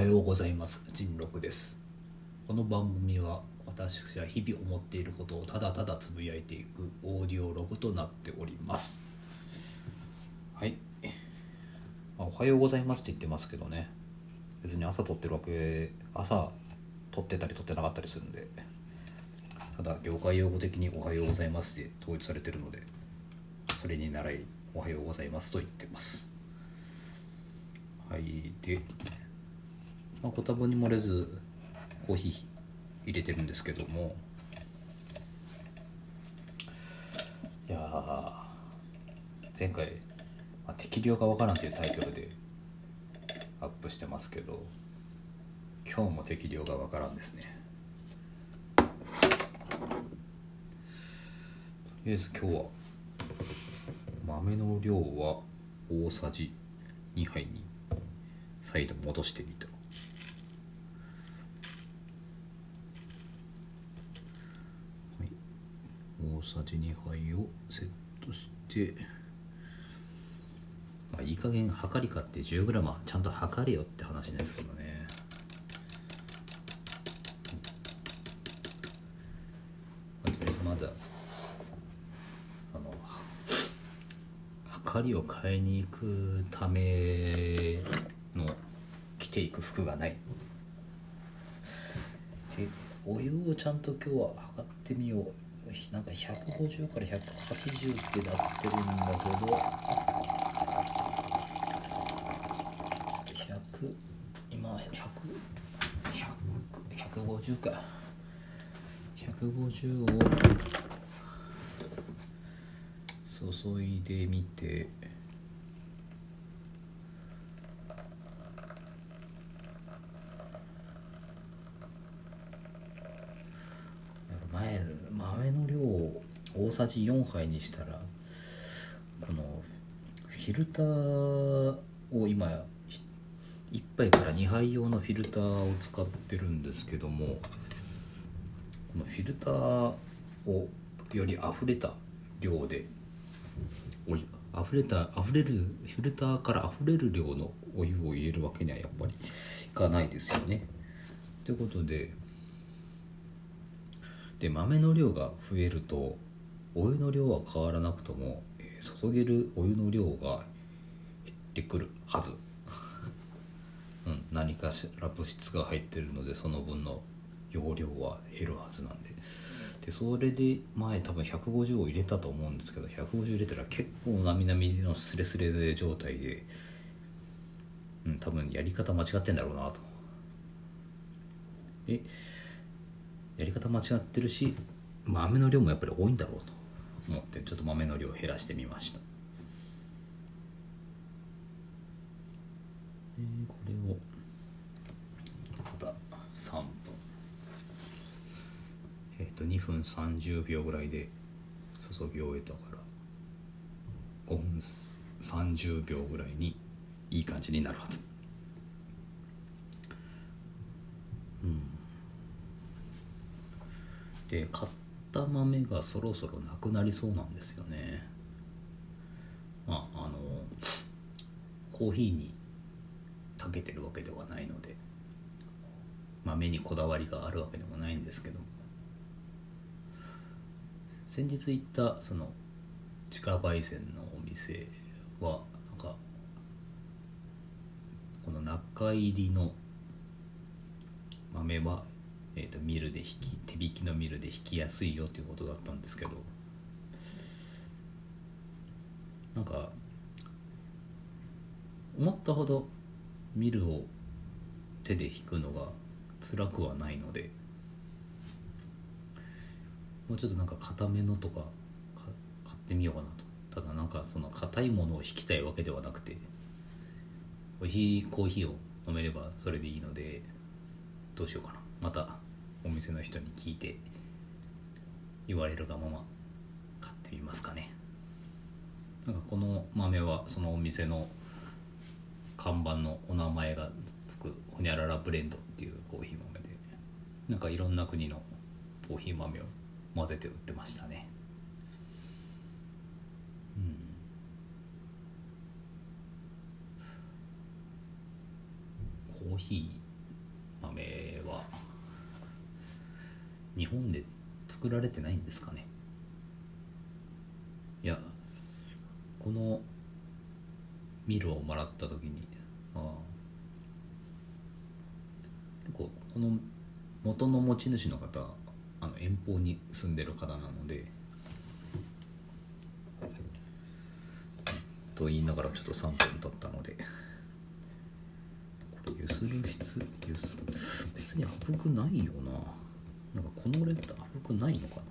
はようございます。人六です。この番組は私が日々思っていることをただただつぶやいていくオーディオログとなっております。はい。まあおはようございますって言ってますけどね。別に朝撮ってるわけ朝撮ってたり撮ってなかったりするんで。ただ業界用語的に「おはようございます」で統一されてるのでそれに習い「おはようございます」と言ってます。はい。で、まあ、ご多分に漏れずコーヒー入れてるんですけども。いや前回、まあ「適量がわからん」というタイトルでアップしてますけど今日も適量がわからんですね。とりあえず今日は豆の量は大さじ2杯に再度戻してみたはい大さじ2杯をセットしてまあいい加減測りかって 10g はちゃんと測れよって話ですけどね。まあとりあえずまだあの測りを買いに行くための着ていく服がない。でお湯をちゃんと今日は測ってみよう。なんか150から180ってなってるんだけど。100今100150か。150を。注いでみて前豆の量を大さじ4杯にしたらこのフィルターを今1杯から2杯用のフィルターを使ってるんですけどもこのフィルターをより溢れた量でお湯溢れた溢れるフィルターから溢れる量のお湯を入れるわけにはやっぱりいかないですよね。ということでで豆の量が増えるとお湯の量は変わらなくとも、え注げるお湯の量が減ってくるはず、うん、何かしら物質が入ってるのでその分の容量は減るはずなんで。でそれで前多分150を入れたと思うんですけど150入れたら結構なみなみのスレスレ状態で、うん、多分やり方間違ってんだろうなと。でやり方間違ってるし豆の量もやっぱり多いんだろうと。思ってちょっと豆の量を減らしてみました。でこれを。また3分。えっ、と2分30秒ぐらいで注ぎ終えたから5分30秒ぐらいにいい感じになるはず。で買った豆がそろそろなくなりそうなんですよね。まああのコーヒーに長けてるわけではないので豆にこだわりがあるわけでもないんですけども。先日行ったその自家焙煎のお店はなんかこの中入りの豆はえー、とミルで引き手引きのミルで引きやすいよということだったんですけど。なんか思ったほどミルを手で引くのが辛くはないので。もうちょっとなんか固めのとか買ってみようかなと。ただなんかその硬いものを引きたいわけではなくて。美味しいコーヒーを飲めればそれでいいのでどうしようかな。また。お店の人に聞いて言われるがまま買ってみますかね。なんかこの豆はそのお店の看板のお名前がつくホニャララブレンドっていうコーヒー豆でなんかいろんな国のコーヒー豆を混ぜて売ってましたね。うん。コーヒー日本で作られてないんですかね。いやこのミルをもらった時にあ結構この元の持ち主の方あの遠方に住んでる方なのでと言いながらちょっと3分経ったのでこれゆする必ゆす別に危くないよな。なんかこのぐらいだったら危くないのかな？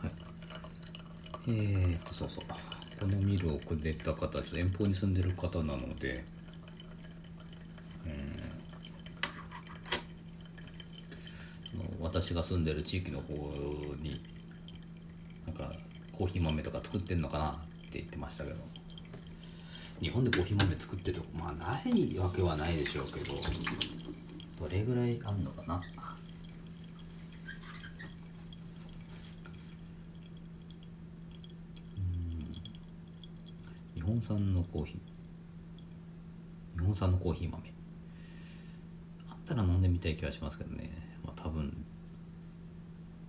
はい。えー、っとそうそう。このミルをくれた方ちょっと遠方に住んでる方なのでうん。私が住んでる地域の方になんかコーヒー豆とか作ってんのかなって言ってましたけど。日本でコーヒー豆作ってるまあないわけはないでしょうけど。どれぐらいあんのかな？日本産のコーヒー。日本産のコーヒー豆。あったら飲んでみたい気はしますけどね。まあ多分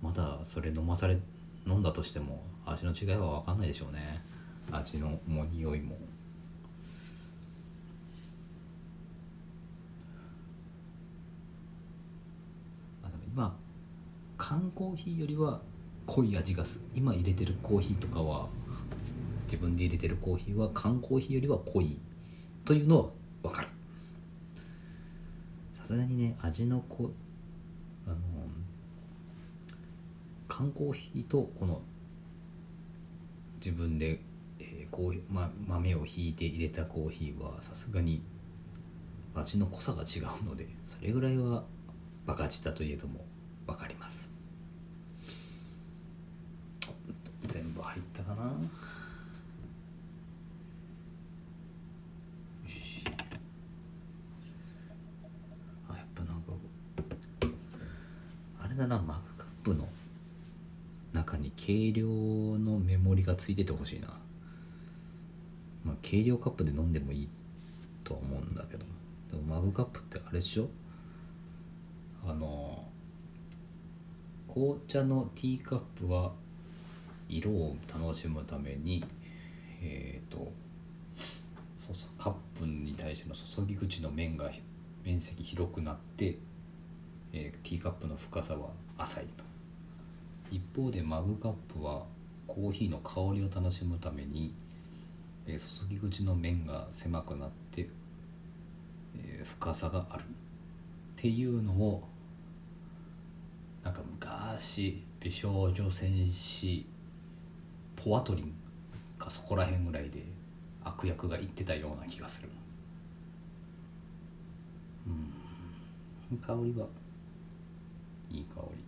まだそれ飲まされ飲んだとしても味の違いは分かんないでしょうね。味のもう匂いもあでも今缶コーヒーよりは濃い味がす今入れてるコーヒーとかは自分で入れてるコーヒーは缶コーヒーよりは濃いというのは分かる。さすがにね味のこあの缶コーヒーとこの自分で、えーコーま、豆をひいて入れたコーヒーはさすがに味の濃さが違うのでそれぐらいはバカ舌といえども分かります。入ったかな。あやっぱなんかあれだなマグカップの中に軽量のメモリがついててほしいな。まあ軽量カップで飲んでもいいと思うんだけど。でもマグカップってあれでしょ？あの紅茶のティーカップは色を楽しむためにえっ、とカップに対しての注ぎ口の面が面積広くなって、えーティーカップの深さは浅いと。一方でマグカップはコーヒーの香りを楽しむために、えー注ぎ口の面が狭くなって、えー深さがある。っていうのをなんか昔美少女戦士ポワトリンかそこら辺ぐらいで悪役が言ってたような気がする。うん。香りはいい香り。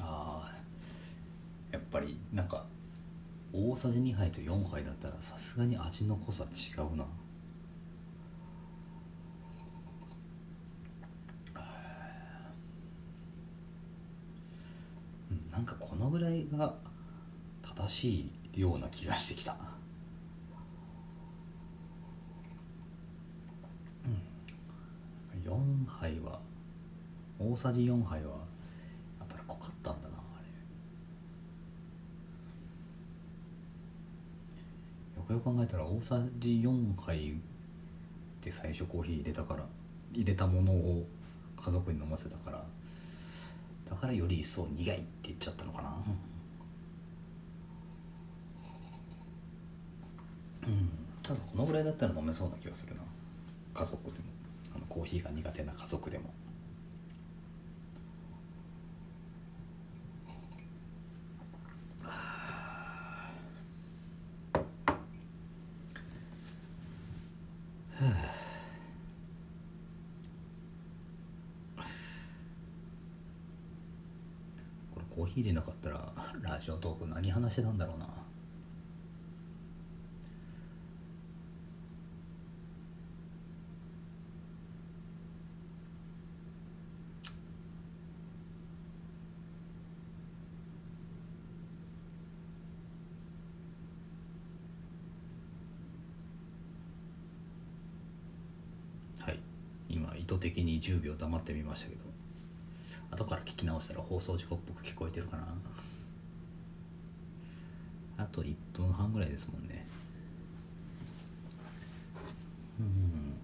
ああやっぱりなんか大さじ2杯と4杯だったらさすがに味の濃さ違うなうんなんかこのぐらいが正しいような気がしてきた。うん。4杯は大さじ4杯はやっぱり濃かったんだなあれ。よくよく考えたら大さじ4杯で最初コーヒー入れたから入れたものを家族に飲ませたからだからより一層苦いって言っちゃったのかな。うん。ただこのぐらいだったら飲めそうな気がするな。家族でも。あのコーヒーが苦手な家族でも。コーヒー入れなかったらラジオトーク何話してたんだろうな。はい。今意図的に10秒黙ってみましたけど。後から聞き直したら放送事故っぽく聞こえてるかな。あと1分半ぐらいですもんね。うん。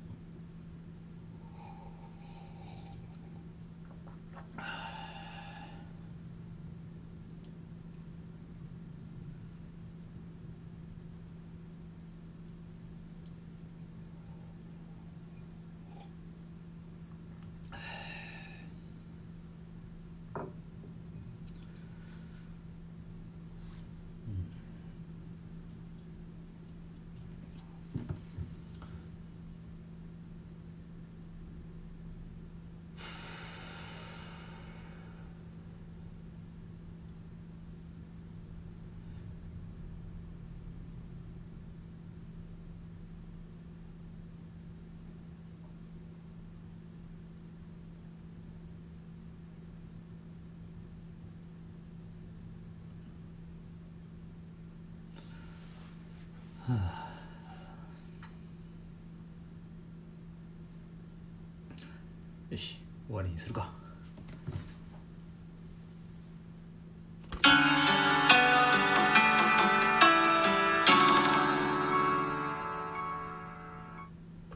よし終わりにするか。